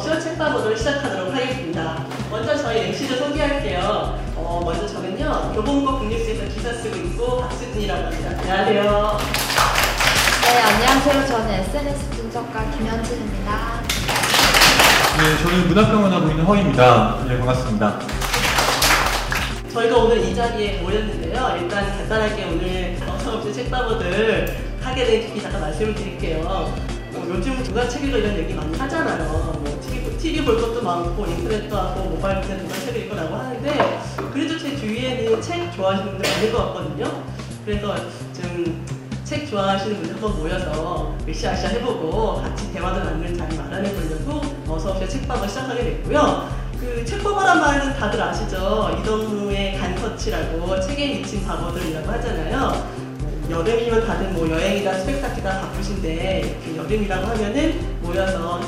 어서옵션 책방으로 시작하도록 하겠습니다. 먼저 저희 MC를 소개할게요. 어, 먼저 저는요, 교보문고 국립수에서 기사 쓰고 있고 박수진이라고 합니다. 안녕하세요. 네, 안녕하세요. 저는 SNS 분석가 김현진입니다. 네, 저는 문학병원 하고 있는 허입니다. 네, 반갑습니다. 저희가 오늘 이 자리에 모였는데요. 일단 간단하게 오늘 어서옵션 책방어들 하게 된 계기 잠깐 말씀을 드릴게요. 뭐 요즘 누가 책 읽어 이런 얘기 많이 하잖아요. 뭐 TV, 볼 것도 많고 인터넷도 하고 모바일 때 누가 책을 읽으라고 하는데 그래도 제 주위에는 책 좋아하시는 분들 많을 것 같거든요. 그래서 좀 책 좋아하시는 분들 한번 모여서 으쌰으쌰 해보고 같이 대화도 나누는 자리 마련해 보려고 어서옵션 책방을 시작하게 됐고요. 그 책방어란 말은 다들 아시죠? 이동무의 간서치라고 책에 미친 바보들이라고 하잖아요. 여름이면 다들 뭐 여행이다 스펙타키다 바쁘신데 이렇게 여름이라고 하면은 모여서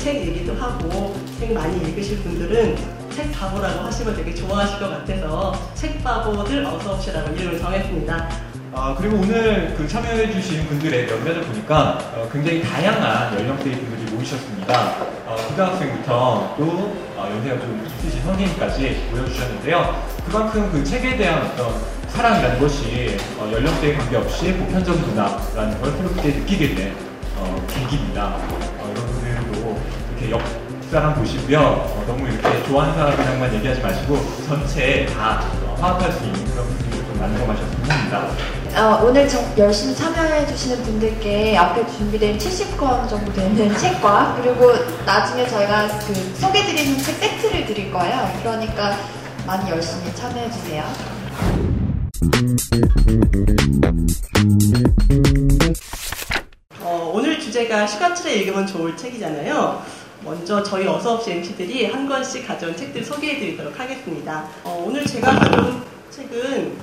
책 얘기도 하고 책 많이 읽으실 분들은 책 바보라고 하시면 되게 좋아하실 것 같아서 책 바보들 어서 오시라고 이름을 정했습니다. 아, 그리고 오늘 그 참여해주신 분들의 면면을 보니까 어, 굉장히 다양한 연령대의 분들이 모이셨습니다. 어, 고등학생부터 또 어, 연세가 좀 있으신 선생님까지 모여주셨는데요. 그만큼 그 책에 대한 어떤 사랑이라는 것이 어, 연령대에 관계없이 보편적인 문화라는 걸 새롭게 느끼게 된 어, 계기입니다. 역사랑 보시고요. 어, 너무 이렇게 좋아하는 사람이랑만 얘기하지 마시고 전체 다 어, 화합할 수 있는 그런 분들을 좀 만들어가셨으면 합니다. 어, 오늘 저, 열심히 참여해 주시는 분들께 앞에 준비된 70권 정도 되는 책과 그리고 나중에 저희가 그 소개드리는 책 세트를 드릴 거예요. 그러니까 많이 열심히 참여해 주세요. 어, 오늘 주제가 휴가철에 읽으면 좋을 책이잖아요. 먼저 저희 어서없이 MC들이 한 권씩 가져온 책들 소개해드리도록 하겠습니다. 어, 오늘 제가 가져온 책은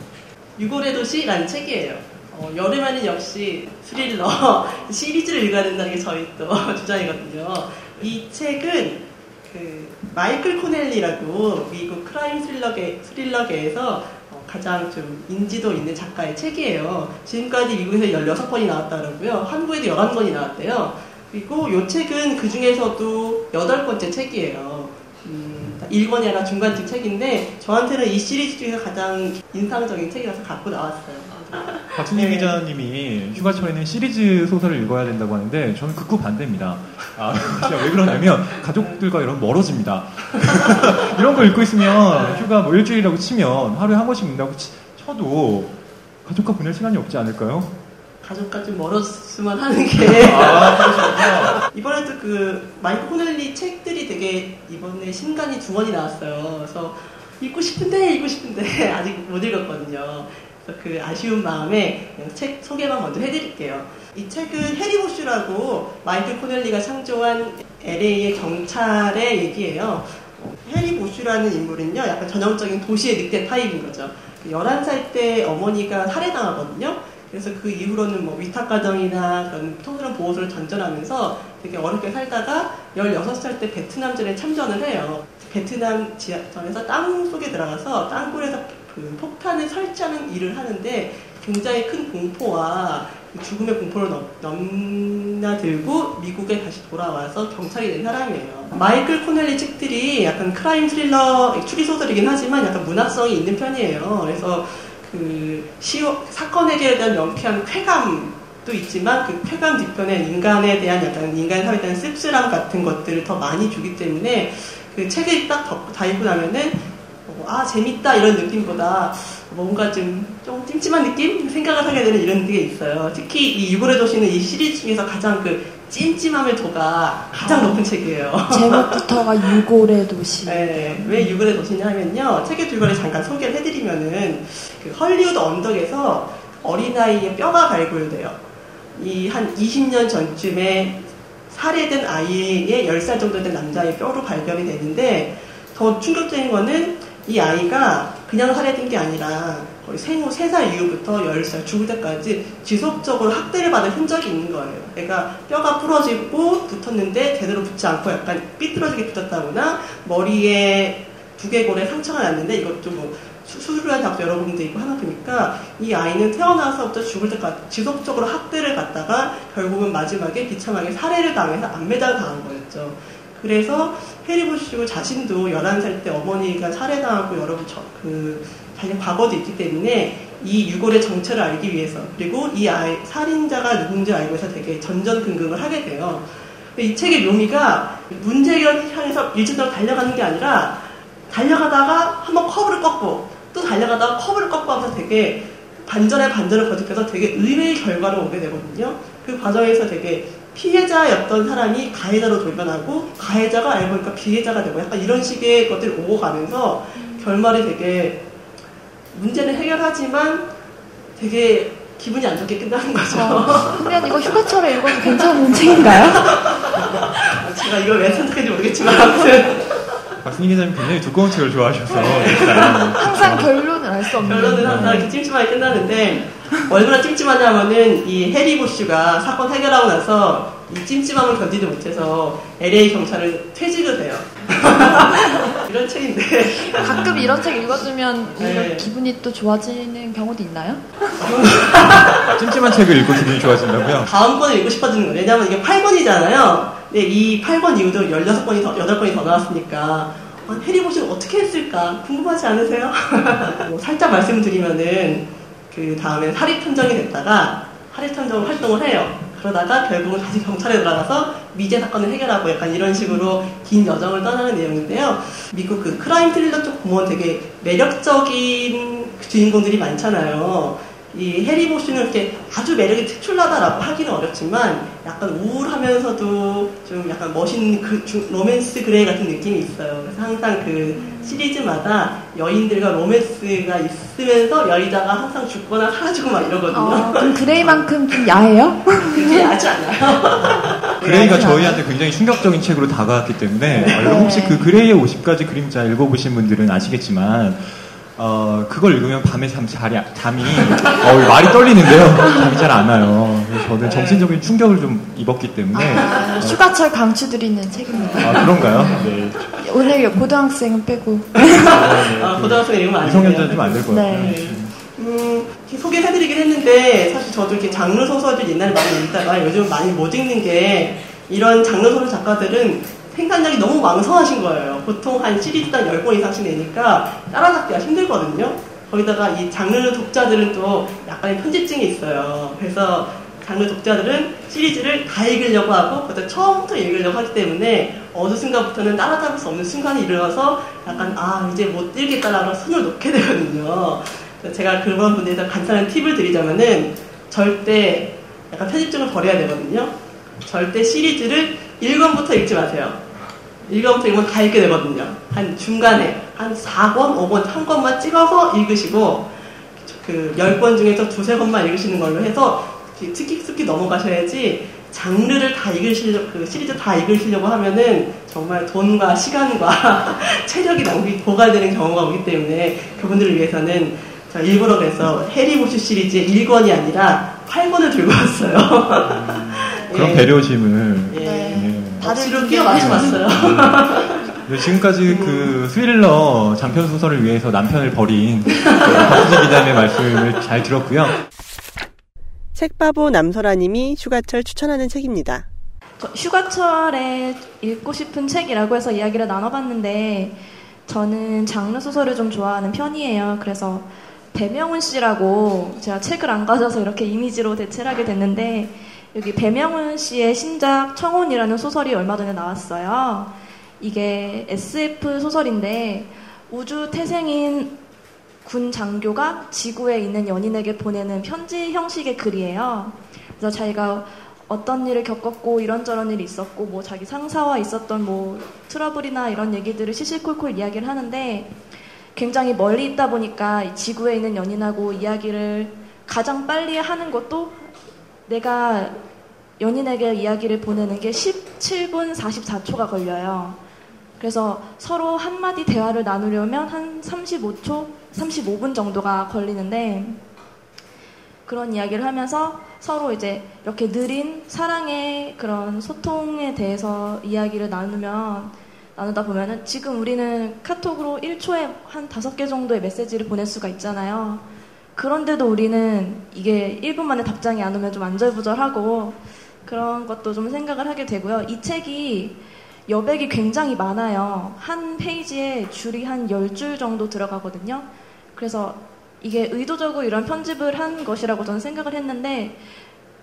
유골의 도시라는 책이에요. 어, 여름에는 역시 스릴러 시리즈를 읽어야 된다는 게 저희 또 주장이거든요. 이 책은 그 마이클 코넬리라고 미국 크라임 스릴러계, 스릴러계에서 어, 가장 좀 인지도 있는 작가의 책이에요. 지금까지 미국에서 16권이 나왔다고요. 한국에도 11권이 나왔대요. 그리고 이 책은 그 중에서도 여덟 번째 책이에요. 음, 1권이 아니라 중간쯤 책인데 저한테는 이 시리즈 중에서 가장 인상적인 책이라서 갖고 나왔어요. 박순희 네. 기자님이 휴가철에는 시리즈 소설을 읽어야 된다고 하는데 저는 극구 반대입니다. 아, 진짜 왜 그러냐면 가족들과 이런 멀어집니다. 이런 거 읽고 있으면 휴가 뭐 일주일이라고 치면 하루에 한 번씩 읽는다고 치- 쳐도 가족과 보낼 시간이 없지 않을까요? 가족과 좀 멀었으면 하는 게 아. 이번에도 그 마이클 코넬리 책들이 되게 이번에 신간이 두 권이 나왔어요. 그래서 읽고 싶은데 읽고 싶은데 아직 못 읽었거든요. 그래서 그 아쉬운 마음에 책 소개만 먼저 해드릴게요. 이 책은 해리 보슈라고 마이클 코넬리가 창조한 LA의 경찰의 얘기예요. 어, 해리 보슈라는 인물은요, 약간 전형적인 도시의 늑대 타입인 거죠. 11살 때 어머니가 살해당하거든요. 그래서 그 이후로는 뭐 위탁가정이나 그런 통그런 보호소를 전전하면서 되게 어렵게 살다가 16살 때 베트남전에 참전을 해요. 베트남 지하전에서 땅 속에 들어가서 땅굴에서 그 폭탄을 설치하는 일을 하는데 굉장히 큰 공포와 그 죽음의 공포를 넘, 넘나들고 미국에 다시 돌아와서 경찰이 된 사람이에요. 마이클 코넬리 책들이 약간 크라임 스릴러 추리 소설이긴 하지만 약간 문학성이 있는 편이에요. 그래서 그 시오, 사건 해결에 대한 명쾌한 쾌감도 있지만 그 쾌감 뒤편에 인간에 대한 약간 인간 사회에 대한 씁쓸함 같은 것들을 더 많이 주기 때문에 그 책을 딱 덮고 다 읽고 나면은 어, 아 재밌다 이런 느낌보다 뭔가 좀, 좀 찜찜한 느낌? 생각을 하게 되는 이런 게 있어요. 특히 이 유골의 도시는 이 시리즈 중에서 가장 그 찜찜함의 도가 가장 높은 책이에요. 제목부터가 유골의 도시. 네, 왜 유골의 도시냐 하면요. 책의 줄거리 잠깐 소개를 해드리면은 그 헐리우드 언덕에서 어린아이의 뼈가 발굴돼요. 이 한 20년 전쯤에 살해된 아이의 10살 정도 된 남자의 뼈로 발견이 되는데 더 충격적인 거는 이 아이가 그냥 살해된 게 아니라 거의 생후 3살 이후부터 10살 죽을 때까지 지속적으로 학대를 받은 흔적이 있는 거예요. 애가 뼈가 부러지고 붙었는데 제대로 붙지 않고 약간 삐뚤어지게 붙었다거나 머리에 두개골에 상처가 났는데 이것도 뭐 수- 수술을 한 작도 여러분도 있고 하나 보니까 이 아이는 태어나서부터 죽을 때까지 지속적으로 학대를 받다가 결국은 마지막에 비참하게 살해를 당해서 안매장을 당한 거였죠. 그래서 해리 보슈 자신도 11살 때 어머니가 살해당하고 여러 그 자기 과거도 있기 때문에 이 유골의 정체를 알기 위해서 그리고 이 아이, 살인자가 누군지 알고 해서 되게 전전긍긍을 하게 돼요. 이 책의 묘미가 해결 향해서 일진대로 달려가는 게 아니라 달려가다가 한번 커브를 꺾고 또 달려가다가 커브를 꺾고 하면서 되게 반전에 반전을 거듭해서 되게 의외의 결과를 오게 되거든요. 그 과정에서 되게 피해자였던 사람이 가해자로 돌변하고 가해자가 알고 보니까 피해자가 되고 약간 이런 식의 것들이 오고 가면서 결말이 되게 문제는 해결하지만 되게 기분이 안 좋게 끝나는 거죠. 어, 그러면 이거 휴가철에 읽어도 괜찮은 책인가요? 제가 이걸 왜 선택했는지 모르겠지만 아무튼 박승희 기자님 굉장히 두꺼운 책을 좋아하셔서 항상 결론을 알 수 없는 결론은 항상 이렇게 찜찜하게 끝나는데 얼마나 찜찜하냐면은 이 해리 보슈가 사건 해결하고 나서 이 찜찜함을 견디지 못해서 LA 경찰을 퇴직을 해요. 이런 책인데 가끔 이런 책 읽어주면 네. 기분이 또 좋아지는 경우도 있나요? 찜찜한 책을 읽고 기분이 좋아진다고요? 다음 권을 읽고 싶어지는 거예요. 왜냐하면 이게 8권이잖아요. 근데 이 8권 이후도 16권이 더, 8권이 더 나왔으니까 아, 해리 보시는 어떻게 했을까 궁금하지 않으세요? 뭐 살짝 말씀드리면은 그 다음에 사립 탐정이 됐다가 사립 탐정 활동을 해요. 그러다가 결국은 다시 경찰에 들어가서 미제 사건을 해결하고 약간 이런 식으로 긴 여정을 떠나는 내용인데요. 미국 그 crime 스릴러 쪽 보면 되게 매력적인 주인공들이 많잖아요. 이 해리 보슈는 이렇게 아주 매력이 특출나다라고 하기는 어렵지만 약간 우울하면서도 좀 약간 멋있는 그 로맨스 그레이 같은 느낌이 있어요. 그래서 항상 그 시리즈마다 여인들과 로맨스가 있으면서 여자가 항상 죽거나 사라지고 막 이러거든요. 어, 그럼 그레이만큼 좀 야해요? 그게 야하지 않아요. 그레이가 저희한테 굉장히 충격적인 책으로 다가왔기 때문에 네. 혹시 그 그레이의 50가지 그림자 읽어보신 분들은 아시겠지만 어, 그걸 읽으면 밤에 잠, 자리, 잠이, 어, 말이 떨리는데요. 잠이 잘 안 와요. 그래서 저는 정신적인 충격을 좀 입었기 때문에. 아, 휴가철 강추드리는 책입니다. 아, 그런가요? 네. 오늘 고등학생은 빼고. 아, 네. 아, 고등학생 읽으면 안 돼요. 미성년자는 좀 안 될 것 같아요. 네. 음, 소개해드리긴 했는데, 사실 저도 이렇게 장르 소설들 옛날에 많이 읽다가 요즘 많이 못 읽는 게, 이런 장르 소설 작가들은 생산량이 너무 왕성하신 거예요. 보통 한 시리즈당 10권 이상씩 내니까 따라잡기가 힘들거든요. 거기다가 이 장르 독자들은 또 약간의 편집증이 있어요. 그래서 장르 독자들은 시리즈를 다 읽으려고 하고 그때 처음부터 읽으려고 하기 때문에 어느 순간부터는 따라잡을 수 없는 순간이 일어나서 약간 아 이제 못 읽겠다라고 손을 놓게 되거든요. 제가 그런 분들에서 간단한 팁을 드리자면은 절대 약간 편집증을 버려야 되거든요. 절대 시리즈를 1권부터 읽지 마세요. 1권부터 읽으면 다 읽게 되거든요. 한 중간에 한 4권, 5권, 한 권만 찍어서 읽으시고 그 10권 중에서 두세 권만 읽으시는 걸로 해서 특기특기 넘어가셔야지 장르를 다 읽으시려고 그 시리즈 다 읽으시려고 하면은 정말 돈과 시간과 체력이 낭비 고갈되는 경우가 오기 때문에 그분들을 위해서는 저 일부러 그래서 해리보슈 시리즈 1권이 아니라 8권을 들고 왔어요. 음, 그런 예. 배려심을 예. 예. 다들 끼워 맞춰봤어요. 네, 지금까지 그 스릴러 장편 소설을 위해서 남편을 버린 박수지 기자님의 말씀을 잘 들었고요. 책바보 남설아님이 휴가철 추천하는 책입니다. 휴가철에 읽고 싶은 책이라고 해서 이야기를 나눠봤는데 저는 장르 소설을 좀 좋아하는 편이에요. 그래서 배명훈 씨라고 제가 책을 안 가져서 이렇게 이미지로 대체를 하게 됐는데 여기 배명훈 씨의 신작 청혼이라는 소설이 얼마 전에 나왔어요. 이게 SF 소설인데 우주 태생인 군 장교가 지구에 있는 연인에게 보내는 편지 형식의 글이에요. 그래서 자기가 어떤 일을 겪었고 이런저런 일이 있었고 뭐 자기 상사와 있었던 뭐 트러블이나 이런 얘기들을 시시콜콜 이야기를 하는데 굉장히 멀리 있다 보니까 지구에 있는 연인하고 이야기를 가장 빨리 하는 것도 내가 연인에게 이야기를 보내는 게 17분 44초가 걸려요. 그래서 서로 한마디 대화를 나누려면 한 35초, 35분 정도가 걸리는데 그런 이야기를 하면서 서로 이제 이렇게 느린 사랑의 그런 소통에 대해서 이야기를 나누면 나누다 보면은 지금 우리는 카톡으로 1초에 한 5개 정도의 메시지를 보낼 수가 있잖아요. 그런데도 우리는 이게 1분 만에 답장이 안 오면 좀 안절부절하고 그런 것도 좀 생각을 하게 되고요. 이 책이 여백이 굉장히 많아요. 한 페이지에 줄이 한 10줄 정도 들어가거든요. 그래서 이게 의도적으로 이런 편집을 한 것이라고 저는 생각을 했는데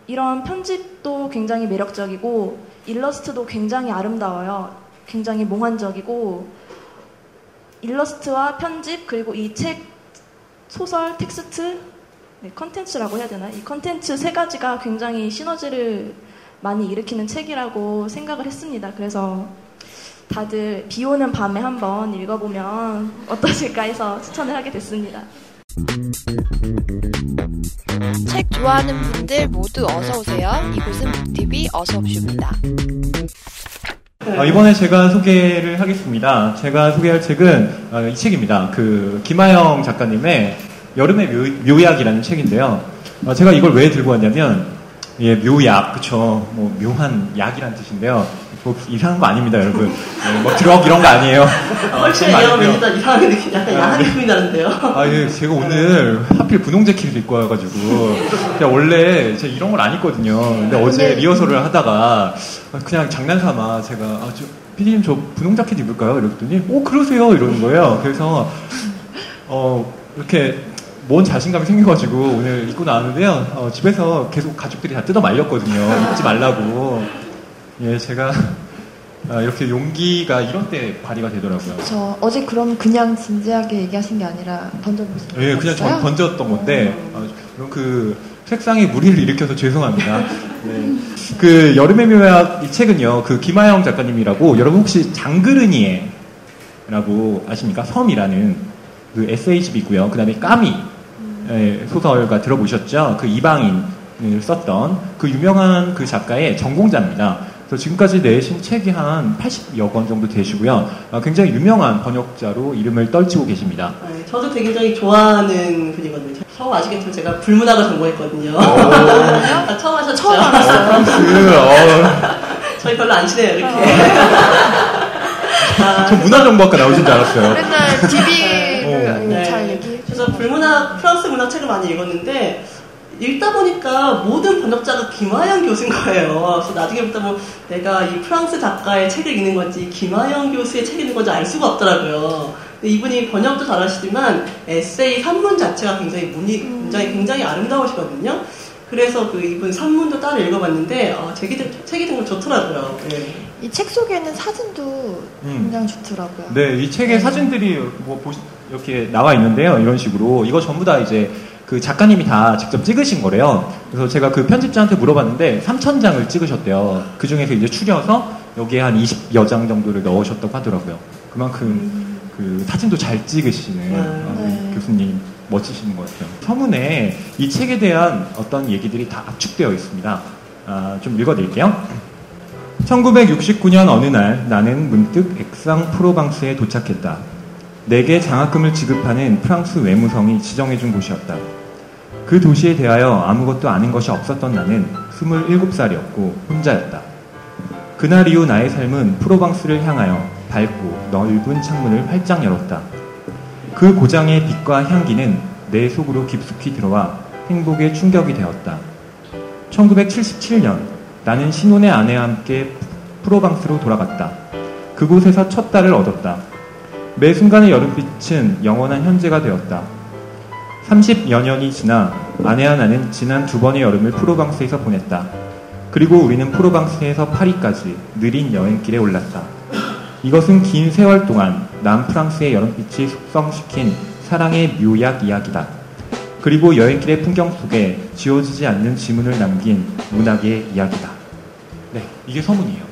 이런 편집도 굉장히 매력적이고 일러스트도 굉장히 아름다워요. 굉장히 몽환적이고 일러스트와 편집 그리고 이 책 소설 텍스트 네, 컨텐츠라고 해야 되나? 이 컨텐츠 세 가지가 굉장히 시너지를 많이 일으키는 책이라고 생각을 했습니다. 그래서 다들 비 오는 밤에 한번 읽어보면 어떠실까 해서 추천을 하게 됐습니다. 책 좋아하는 분들 모두 어서 오세요. 이곳은 북TV 어서 옵쇼입니다. 어, 이번에 제가 소개를 하겠습니다. 제가 소개할 책은 어, 이 책입니다. 그 김하영 작가님의 여름의 묘, 약이라는 책인데요. 어, 제가 이걸 왜 들고 왔냐면 예, 묘약, 그쵸. 뭐, 묘한 약이란 뜻인데요. 뭐, 이상한 거 아닙니다, 여러분. 예, 뭐, 드럭 이런 거 아니에요. 훨씬 얘기하면 일단 이상하게 느낌, 약간 야한 느낌이 나는데요. 아, 예, 제가 오늘 하필 분홍 재킷을 입고 와가지고. 제가 원래 제가 이런 걸 안 입거든요. 근데 어제 리허설을 하다가 그냥 장난삼아 제가, 아, 저, 피디님 저 분홍 자켓 입을까요? 이랬더니, 오, 그러세요. 이러는 거예요. 그래서, 어, 이렇게 뭔 자신감이 생겨가지고 오늘 입고 나왔는데요. 어, 집에서 계속 가족들이 다 뜯어 말렸거든요. 입지 말라고. 예, 제가 어, 이렇게 용기가 이런 때 발휘가 되더라고요. 저 어제 그럼 그냥 진지하게 얘기하신 게 아니라 던져보신 거예요? 예, 그냥 전 던졌던 건데 어, 그 책상에 무리를 일으켜서 죄송합니다. 네. 그 여름의 묘약 이 책은요, 그 김하영 작가님이라고 여러분 혹시 장그르니에라고 아십니까? 섬이라는 그 에세이집이 있고요. 그 다음에 까미 예, 소설가 들어보셨죠? 그 이방인을 썼던 그 유명한 그 작가의 전공자입니다. 그래서 지금까지 내신 책이 한 80여 권 정도 되시고요. 어, 굉장히 유명한 번역자로 이름을 떨치고 계십니다. 네, 저도 굉장히 좋아하는 분이거든요. 처음 아시겠지만 제가 불문학을 전공했거든요. 아, 처음 하셨죠? 처음 알았어요. 그, 어, 저희 별로 안 친해요, 이렇게. 아, 저 문화정보학과 나오신 줄 알았어요. 맨날 DB를 어. 네. 잘 얘기. 그래서 불문학, 프랑스 문학 책을 많이 읽었는데, 읽다 보니까 모든 번역자가 김하영 교수인 거예요. 그래서 나중에부터 뭐 내가 이 프랑스 작가의 책을 읽는 건지 김하영 교수의 책을 읽는 건지 알 수가 없더라고요. 근데 이분이 번역도 잘하시지만 에세이 산문 자체가 굉장히 문이 굉장히 굉장히 아름다우시거든요. 그래서 그 이분 산문도 따로 읽어봤는데 어, 책이 된- 책이 정말 좋더라고요. 네. 이책 속에는 사진도 음. 굉장히 좋더라고요. 네, 이 책에 사진들이 뭐 보시- 이렇게 나와 있는데요. 이런 식으로 이거 전부 다 이제 그 작가님이 다 직접 찍으신 거래요. 그래서 제가 그 편집자한테 물어봤는데 3천 장을 찍으셨대요. 그 중에서 이제 추려서 여기에 한 20여 장 정도를 넣으셨다고 하더라고요. 그만큼 그 사진도 잘 찍으시는 어, 네. 교수님 멋지시는 것 같아요. 서문에 이 책에 대한 어떤 얘기들이 다 압축되어 있습니다. 아, 좀 읽어드릴게요. 1969년 어느 날 나는 문득 액상 프로방스에 도착했다. 내게 장학금을 지급하는 프랑스 외무성이 지정해준 곳이었다. 그 도시에 대하여 아무것도 아는 것이 없었던 나는 27살이었고 혼자였다. 그날 이후 나의 삶은 프로방스를 향하여 밝고 넓은 창문을 활짝 열었다. 그 고장의 빛과 향기는 내 속으로 깊숙이 들어와 행복의 충격이 되었다. 1977년 나는 신혼의 아내와 함께 프로방스로 돌아갔다. 그곳에서 첫 딸을 얻었다. 매 순간의 여름빛은 영원한 현재가 되었다. 30여 년이 지나 아내와 나는 지난 두 번의 여름을 프로방스에서 보냈다. 그리고 우리는 프로방스에서 파리까지 느린 여행길에 올랐다. 이것은 긴 세월 동안 남프랑스의 여름빛이 숙성시킨 사랑의 묘약 이야기다. 그리고 여행길의 풍경 속에 지워지지 않는 지문을 남긴 문학의 이야기다. 네, 이게 서문이에요.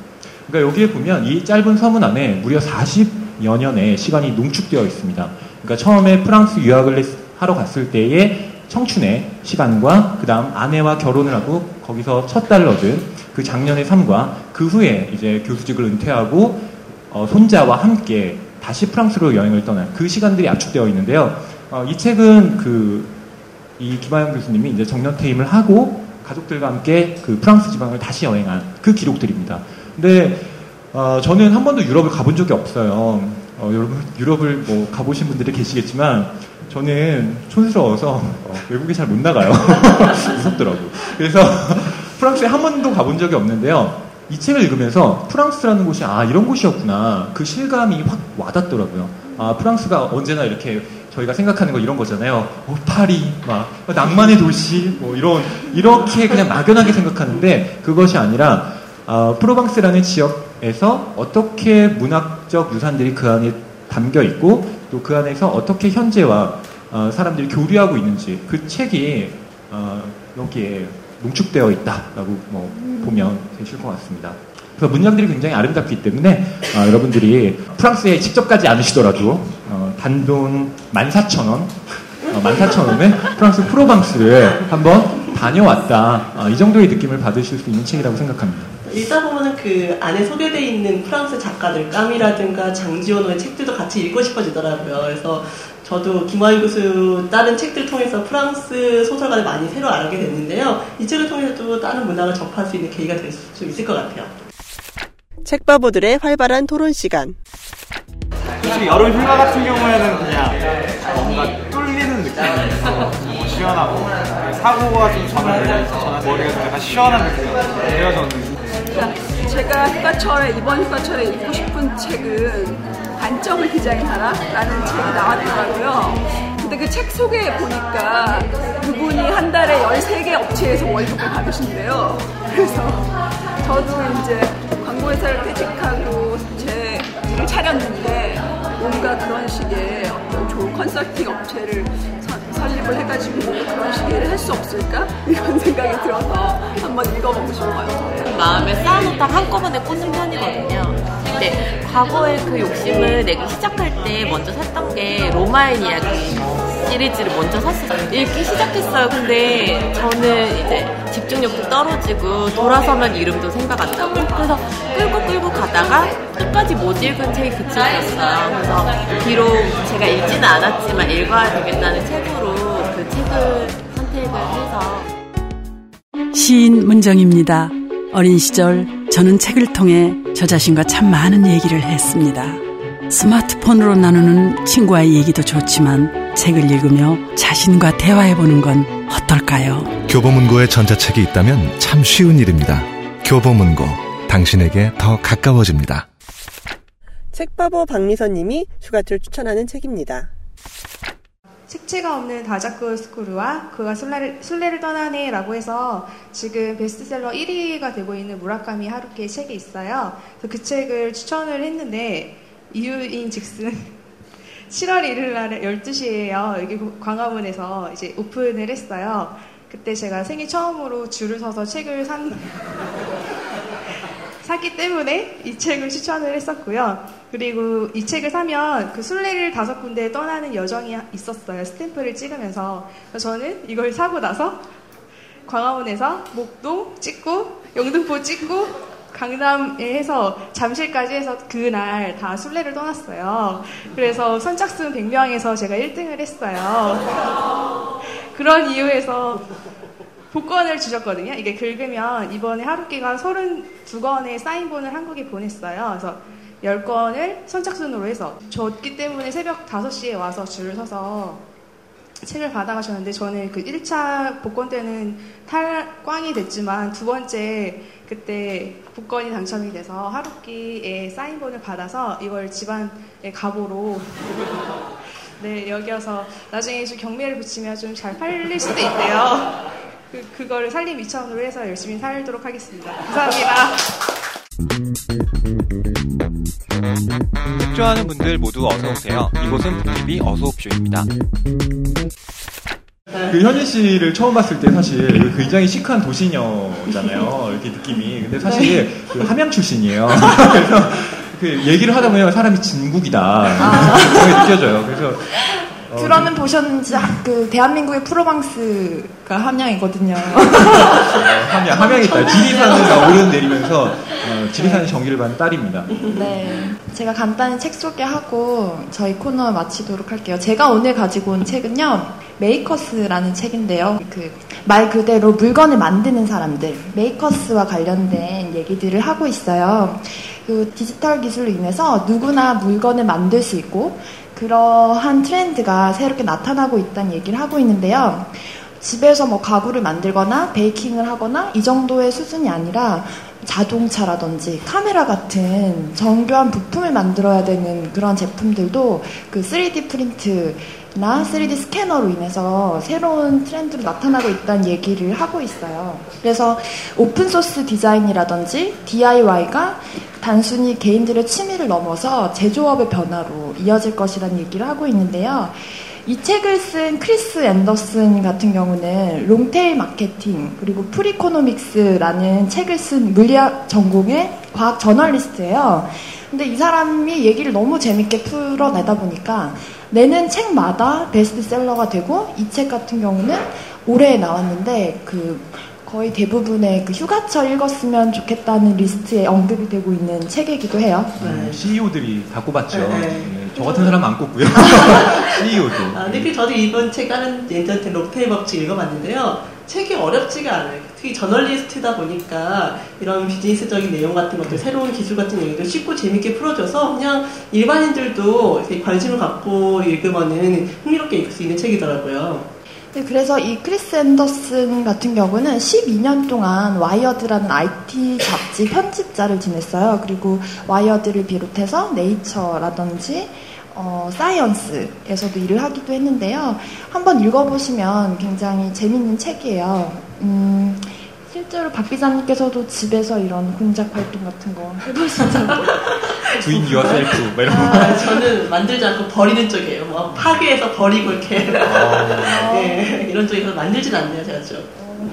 그러니까 여기에 보면 이 짧은 서문 안에 무려 40여 년의 시간이 농축되어 있습니다. 그러니까 처음에 프랑스 유학을 했- 하러 갔을 때의 청춘의 시간과 그 다음 아내와 결혼을 하고 거기서 첫 딸을 얻은 그 작년의 삶과 그 후에 이제 교수직을 은퇴하고 어, 손자와 함께 다시 프랑스로 여행을 떠난 그 시간들이 압축되어 있는데요. 어, 이 책은 그 이 김하영 교수님이 이제 정년 퇴임을 하고 가족들과 함께 그 프랑스 지방을 다시 여행한 그 기록들입니다. 근데 어, 저는 한 번도 유럽을 가본 적이 없어요. 어, 여러분 유럽을 뭐 가보신 분들이 계시겠지만 저는 촌스러워서 어, 외국에 잘 못 나가요. 무섭더라고. 그래서 프랑스에 한 번도 가본 적이 없는데요. 이 책을 읽으면서 프랑스라는 곳이 아 이런 곳이었구나 그 실감이 확 와닿더라고요. 아 프랑스가 언제나 이렇게 저희가 생각하는 거 이런 거잖아요. 어, 파리, 막 낭만의 도시, 뭐 이런 이렇게 그냥 막연하게 생각하는데 그것이 아니라 어, 프로방스라는 지역에서 어떻게 문학적 유산들이 그 안에 담겨 있고 또 그 안에서 어떻게 현재와 어, 사람들이 교류하고 있는지 그 책이 어, 여기에 농축되어 있다라고 뭐 보면 되실 것 같습니다. 그래서 문장들이 굉장히 아름답기 때문에 어, 여러분들이 프랑스에 직접 가지 않으시더라도 어, 단돈 14,000원, 14,000원에 프랑스 프로방스를 한번 다녀왔다. 어, 이 정도의 느낌을 받으실 수 있는 책이라고 생각합니다. 읽다 보면은 그 안에 소개되어 있는 프랑스 작가들, 까미라든가 장지원호의 책들도 같이 읽고 싶어지더라고요. 그래서 저도 김화인 교수 다른 책들 통해서 프랑스 소설가를 많이 새로 알게 됐는데요. 이 책을 통해서도 다른 문학을 접할 수 있는 계기가 될 수 있을 것 같아요. 책바보들의 활발한 토론 시간. 솔직히 여름 휴가 같은 경우에는 그냥 뭔가 뚫리는 느낌이어서 뭐 시원하고 사고가 좀 전환 머리가 좀 약간 시원한 느낌이에요 저는 제가 휴가철에 이번 휴가철에 읽고 싶은 책은 관점을 디자인하라 라는 책이 나왔더라고요. 근데 그책 속에 보니까 그분이 한 달에 13개 업체에서 월급을 받으신대요. 그래서 저도 이제 광고회사를 퇴직하고 제 일을 차렸는데 뭔가 그런 식의 어떤 좋은 컨설팅 업체를 서- 설립을 해가지고 그런 일을 할수 없을까? 이런 생각이 들어서 한번 읽어보고 싶어요. 마음에 쌓아놓다 한꺼번에 꽂는 편이거든요. 근데 과거에 그 욕심을 내기 시작할 때 먼저 샀던 게 로마의 이야기 시리즈를 먼저 샀어요. 읽기 시작했어요. 근데 저는 이제 집중력도 떨어지고 돌아서면 이름도 생각 안 나고 그래서 끌고 끌고 가다가 끝까지 못 읽은 책이 그 책이었어요. 그래서 비록 제가 읽지는 않았지만 읽어야 되겠다는 책으로 그 책을 선택을 해서 시인 문정입니다. 어린 시절 저는 책을 통해 저 자신과 참 많은 얘기를 했습니다. 스마트폰으로 나누는 친구와의 얘기도 좋지만 책을 읽으며 자신과 대화해보는 건 어떨까요? 교보문고에 전자책이 있다면 참 쉬운 일입니다. 교보문고, 당신에게 더 가까워집니다. 책바보 박미선님이 휴가철 추천하는 책입니다. 색채가 없는 다자크 스쿠르와 그가 술래를, 술래를 떠나네 라고 해서 지금 베스트셀러 1위가 되고 있는 무라카미 하루키의 책이 있어요. 그 책을 추천을 했는데 이유인 즉슨 7월 1일 날에 12시에요. 여기 광화문에서 이제 오픈을 했어요. 그때 제가 생일 처음으로 줄을 서서 책을 산 샀기 때문에 이 책을 추천을 했었고요. 그리고 이 책을 사면 그 순례를 다섯 군데에 떠나는 여정이 있었어요. 스탬프를 찍으면서. 저는 이걸 사고 나서 광화문에서 목동 찍고 영등포 찍고 강남에 해서 잠실까지 해서 그날 다 순례를 떠났어요. 그래서 선착순 100명에서 제가 1등을 했어요. 그런 이유에서 복권을 주셨거든요. 이게 긁으면 이번에 하루키가 32권의 사인본을 한국에 보냈어요. 그래서 10권을 선착순으로 해서 줬기 때문에 새벽 5시에 와서 줄을 서서 책을 받아가셨는데 저는 그 1차 복권 때는 탈꽝이 됐지만 두 번째 그때 복권이 당첨이 돼서 하루키의 사인본을 받아서 이걸 집안의 가보로 네 여기어서 나중에 좀 경매를 붙이면 좀 잘 팔릴 수도 있대요. 그, 그거를 살림 2차원으로 해서 열심히 살도록 하겠습니다. 감사합니다. 책 좋아하는 분들 모두 어서 오세요. 이곳은 북TV 어서 옵쇼입니다. 그 현진 씨를 처음 봤을 때 사실 굉장히 시크한 도시녀잖아요. 이렇게 느낌이. 근데 사실 그 함양 출신이에요. 그래서 그 얘기를 하다 보면 사람이 진국이다. 그게 느껴져요. 그래서 어, 들어는 보셨는지 아, 그 대한민국의 프로방스가 함양이거든요. 어, 함양, 함양에 있다. 지리산을 오르 내리면서 어, 지리산의 정기를 받은 딸입니다. 네. 제가 간단히 책 소개하고 저희 코너 마치도록 할게요. 제가 오늘 가지고 온 책은요. Makers라는 책인데요. 그 말 그대로 물건을 만드는 사람들, Makers와 관련된 얘기들을 하고 있어요. 그 디지털 기술로 인해서 누구나 물건을 만들 수 있고 그러한 트렌드가 새롭게 나타나고 있다는 얘기를 하고 있는데요. 집에서 뭐 가구를 만들거나 baking을 하거나 이 정도의 수준이 아니라 자동차라든지 카메라 같은 정교한 부품을 만들어야 되는 그런 제품들도 그 3D 프린트나 3D 스캐너로 인해서 새로운 트렌드로 나타나고 있다는 얘기를 하고 있어요. 그래서 open source 디자인이라든지 DIY가 단순히 개인들의 취미를 넘어서 제조업의 변화로 이어질 것이라는 얘기를 하고 있는데요. 이 책을 쓴 크리스 앤더슨 같은 경우는 long tail 마케팅 그리고 Freeconomics라는 책을 쓴 물리학 전공의 과학 저널리스트예요. 근데 이 사람이 얘기를 너무 재밌게 풀어내다 보니까 내는 책마다 베스트셀러가 되고 이 책 같은 경우는 올해 나왔는데 그 거의 대부분의 그 휴가철 읽었으면 좋겠다는 리스트에 언급이 되고 있는 책이기도 해요. CEO들이 다 꼽았죠. 네. 네, 저 같은 사람 안 꼽고요. CEO들. 아, 근데 그 저도 이번 책 다른 예전에 long tail 법칙 읽어봤는데요. 책이 어렵지가 않아요. 특히 저널리스트다 보니까 이런 비즈니스적인 내용 같은 것들, 새로운 기술 같은 내용들 쉽고 재밌게 풀어줘서 그냥 일반인들도 관심을 갖고 읽으면은 흥미롭게 읽을 수 있는 책이더라고요. 네, 그래서 이 크리스 앤더슨 같은 경우는 12년 동안 와이어드라는 IT 잡지 편집자를 지냈어요. 그리고 와이어드를 비롯해서 네이처라든지 어, 사이언스에서도 일을 하기도 했는데요. 한번 읽어보시면 굉장히 재밌는 책이에요. 음, 실제로 박 기자님께서도 집에서 이런 공작 활동 같은 거 Do it yourself. 뭐 이런 거. 아, 저는 만들지 않고 버리는 쪽이에요. 뭐 파괴해서 버리고 이렇게 네, 이런 쪽에서 만들진 않네요, 제가 좀.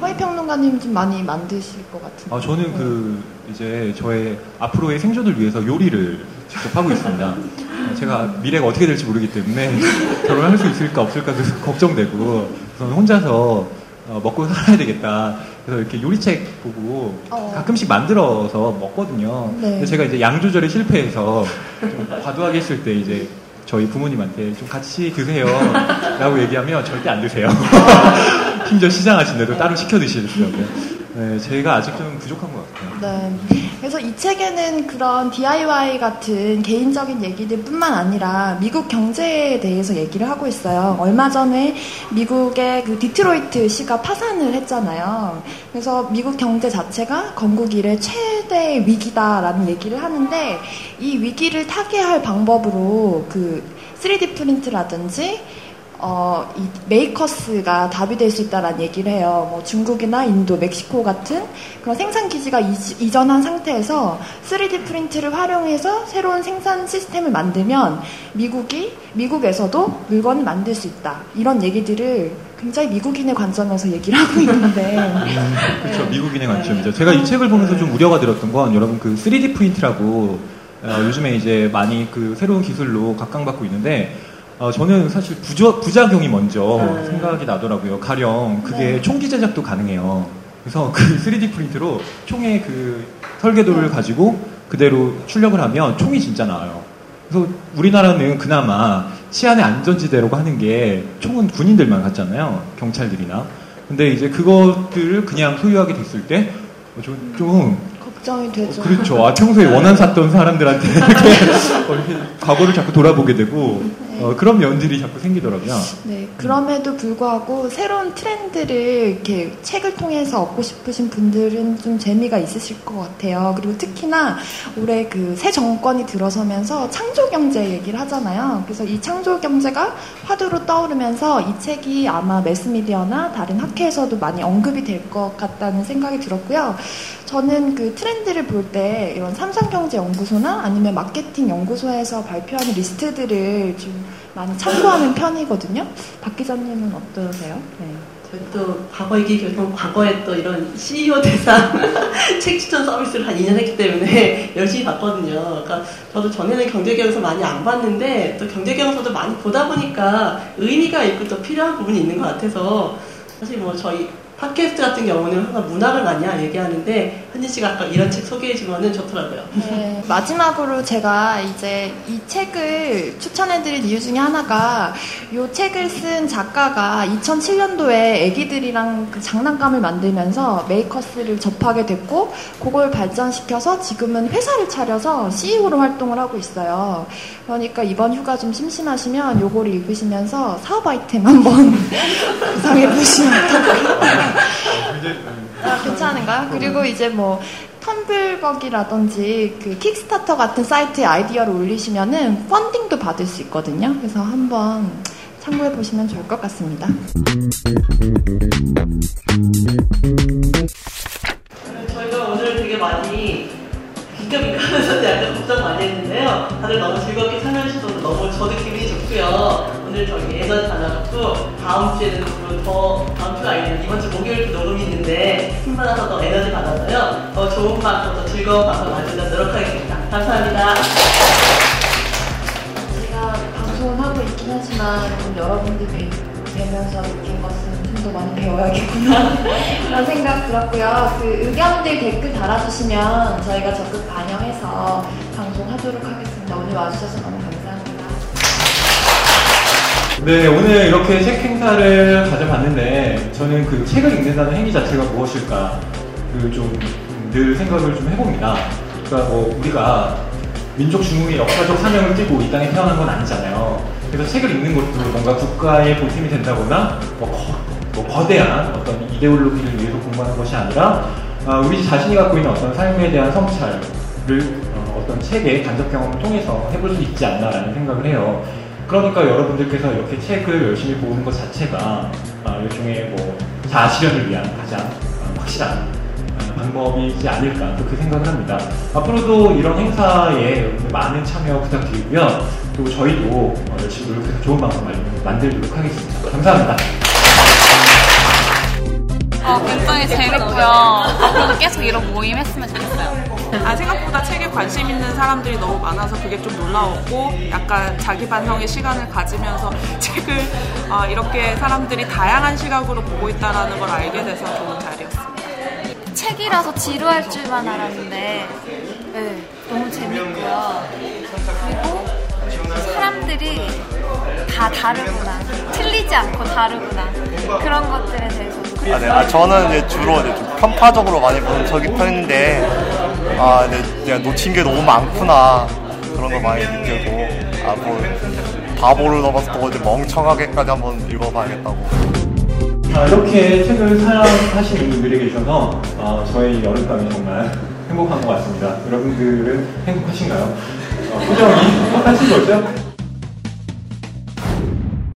허위 평론가님 좀 많이 만드실 것 같은데. 아, 저는 그 이제 저의 앞으로의 생존을 위해서 요리를 직접 하고 있습니다. 어, 제가 미래가 어떻게 될지 모르기 때문에 결혼할 수 있을까 없을까 걱정되고 저는 혼자서 어, 먹고 살아야 되겠다. 그래서 이렇게 요리책 보고 어. 가끔씩 만들어서 먹거든요. 네. 근데 제가 이제 양 조절에 실패해서 좀 과도하게 했을 때 이제 저희 부모님한테 좀 같이 드세요. 라고 얘기하면 절대 안 드세요. 심지어 시장 하신데도 따로 시켜 드시더라고요. 네, 제가 아직 좀 부족한 것 같아요. 네. 그래서 이 책에는 그런 DIY 같은 개인적인 얘기들 뿐만 아니라 미국 경제에 대해서 얘기를 하고 있어요. 얼마 전에 미국의 그 디트로이트 시가 파산을 했잖아요. 그래서 미국 경제 자체가 건국 이래 최대 위기다라는 얘기를 하는데 이 위기를 타개할 방법으로 그 3D 프린트라든지 어, 이 makers가 답이 될 수 있다라는 얘기를 해요. 뭐 중국이나 인도, 멕시코 같은 그런 생산 기지가 이, 전한 상태에서 3D 프린트를 활용해서 새로운 생산 시스템을 만들면 미국이 미국에서도 물건을 만들 수 있다. 이런 얘기들을 굉장히 미국인의 관점에서 얘기를 하고 있는데 그렇죠. 미국인의 관점이죠. 제가 이 책을 보면서 좀 우려가 들었던 건 여러분 그 3D 프린트라고 어, 요즘에 이제 많이 그 새로운 기술로 각광받고 있는데 어, 저는 사실 부조, 부작용이 먼저 네. 생각이 나더라고요. 가령 그게 네. 총기 제작도 가능해요. 그래서 그 3D 프린트로 총의 그 설계도를 가지고 그대로 출력을 하면 총이 진짜 나와요. 그래서 우리나라는 그나마 치안의 안전지대라고 하는 게 총은 군인들만 갖잖아요. 경찰들이나. 근데 이제 그것들을 그냥 소유하게 됐을 때, 어, 좀, 좀 걱정이 되죠. 그렇죠. 아, 평소에 원한 샀던 사람들한테 어, 이렇게 과거를 자꾸 돌아보게 되고, 어, 그런 면들이 자꾸 생기더라고요. 네, 그럼에도 불구하고 새로운 트렌드를 이렇게 책을 통해서 얻고 싶으신 분들은 좀 재미가 있으실 것 같아요. 그리고 특히나 올해 그 새 정권이 들어서면서 창조 경제 얘기를 하잖아요. 그래서 이 창조 경제가 화두로 떠오르면서 이 책이 아마 매스미디어나 다른 학회에서도 많이 언급이 될 것 같다는 생각이 들었고요. 저는 그 트렌드를 볼 때 이런 삼성경제연구소나 아니면 마케팅 연구소에서 발표하는 리스트들을 좀 많이 참고하는 편이거든요. 박 기자님은 어떠세요? 네. 저희 또 과거 얘기 결국 과거에 또 이런 CEO 대상 책 추천 서비스를 한 2년 했기 때문에 열심히 봤거든요. 그러니까 저도 전에는 경제경영서 많이 안 봤는데 또 경제경영서도 많이 보다 보니까 의미가 있고 또 필요한 부분이 있는 것 같아서 사실 뭐 저희 팟캐스트 같은 경우는 항상 문학을 많이 얘기하는데 현진 씨가 아까 이런 책 소개해주면은 좋더라고요. 네, 마지막으로 제가 이제 이 책을 추천해드릴 이유 중에 하나가 이 책을 쓴 작가가 2007년도에 애기들이랑 그 장난감을 만들면서 메이커스를 접하게 됐고 그걸 발전시켜서 지금은 회사를 차려서 CEO로 활동을 하고 있어요. 그러니까 이번 휴가 좀 심심하시면 요거를 읽으시면서 사업 아이템 한번 구상해 보시면 어떨까요? 아, 괜찮은가요? 그리고 이제 뭐 텀블벅이라든지 그 킥스타터 같은 사이트에 아이디어를 올리시면은 펀딩도 받을 수 있거든요. 그래서 한번 참고해 보시면 좋을 것 같습니다. 저희가 오늘 되게 많이 비껴비껴하면서 약간 걱정 많이 했는데요. 다들 너무 즐겁게 참여해 주셔서 너무 저도 기분이 좋고요. 오늘 저희 에너지 받아갖고 다음 주에는 더 다음 주가 아니라 이번 주 목요일 녹음이 있는데 힘받아서 더 에너지 받아서요. 더 좋은 방송, 더 즐거운 방송 만들도록 노력하겠습니다. 감사합니다. 제가 방송을 하고 있긴 하지만 여러분들이 뵈면서 느낀 것은 좀 더 많이 배워야겠구나 그런 생각 들었고요. 그 의견들 댓글 달아주시면 저희가 적극 반영해서 방송하도록 하겠습니다. 오늘 와주셔서 너무 감사합니다. 네, 오늘 이렇게 책 행사를 가져봤는데 저는 그 책을 읽는다는 행위 자체가 무엇일까 그 좀 늘 생각을 좀 해봅니다. 그러니까 뭐 우리가 민족 중흥의 역사적 사명을 띠고 이 땅에 태어난 건 아니잖아요. 그래서 책을 읽는 것도 뭔가 국가의 보탬이 된다거나 뭐, 거, 뭐 거대한 어떤 이데올로기를 위해서 공부하는 것이 아니라 아, 우리 자신이 갖고 있는 어떤 삶에 대한 성찰을 어, 어떤 책의 간접 경험을 통해서 해볼 수 있지 않나라는 생각을 해요. 그러니까 여러분들께서 이렇게 책을 열심히 보는 것 자체가 아, 일종의 뭐 자아 실현을 위한 가장 아, 확실한 아, 방법이지 않을까 그렇게 생각을 합니다. 앞으로도 이런 행사에 많은 참여 부탁드리고요. 또 저희도 어, 열심히 노력해서 좋은 만- 만들도록 하겠습니다. 감사합니다. 어, 굉장히 재밌고요. 앞으로도 계속 이런 모임 했으면 좋겠어요. 아, 생각보다 책에 관심 있는 사람들이 너무 많아서 그게 좀 놀라웠고 약간 자기 반성의 시간을 가지면서 책을 아, 이렇게 사람들이 다양한 시각으로 보고 있다는 걸 알게 돼서 좋은 자리였습니다. 책이라서 지루할 줄만 알았는데 네, 너무 재밌고요. 그리고 사람들이 다 다르구나. 틀리지 않고 다르구나. 그런 것들에 대해서도 아, 네. 아, 저는 이제 주로 이제 좀 편파적으로 많이 보는 저기 편인데, 아, 네, 내가 놓친 게 너무 많구나. 그런 거 많이 느끼고, 아, 뭐, 바보를 넘어서 또 이제 멍청하게까지 한번 읽어봐야겠다고. 아, 이렇게 책을 사랑하시는 분들이 계셔서 어, 저희 여름밤이 정말 행복한 것 같습니다. 여러분들은 행복하신가요? 어, 표정이 똑같은 거죠?